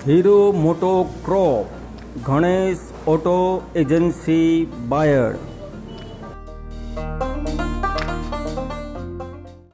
Hero MotoCorp Ganesh auto agency Bayad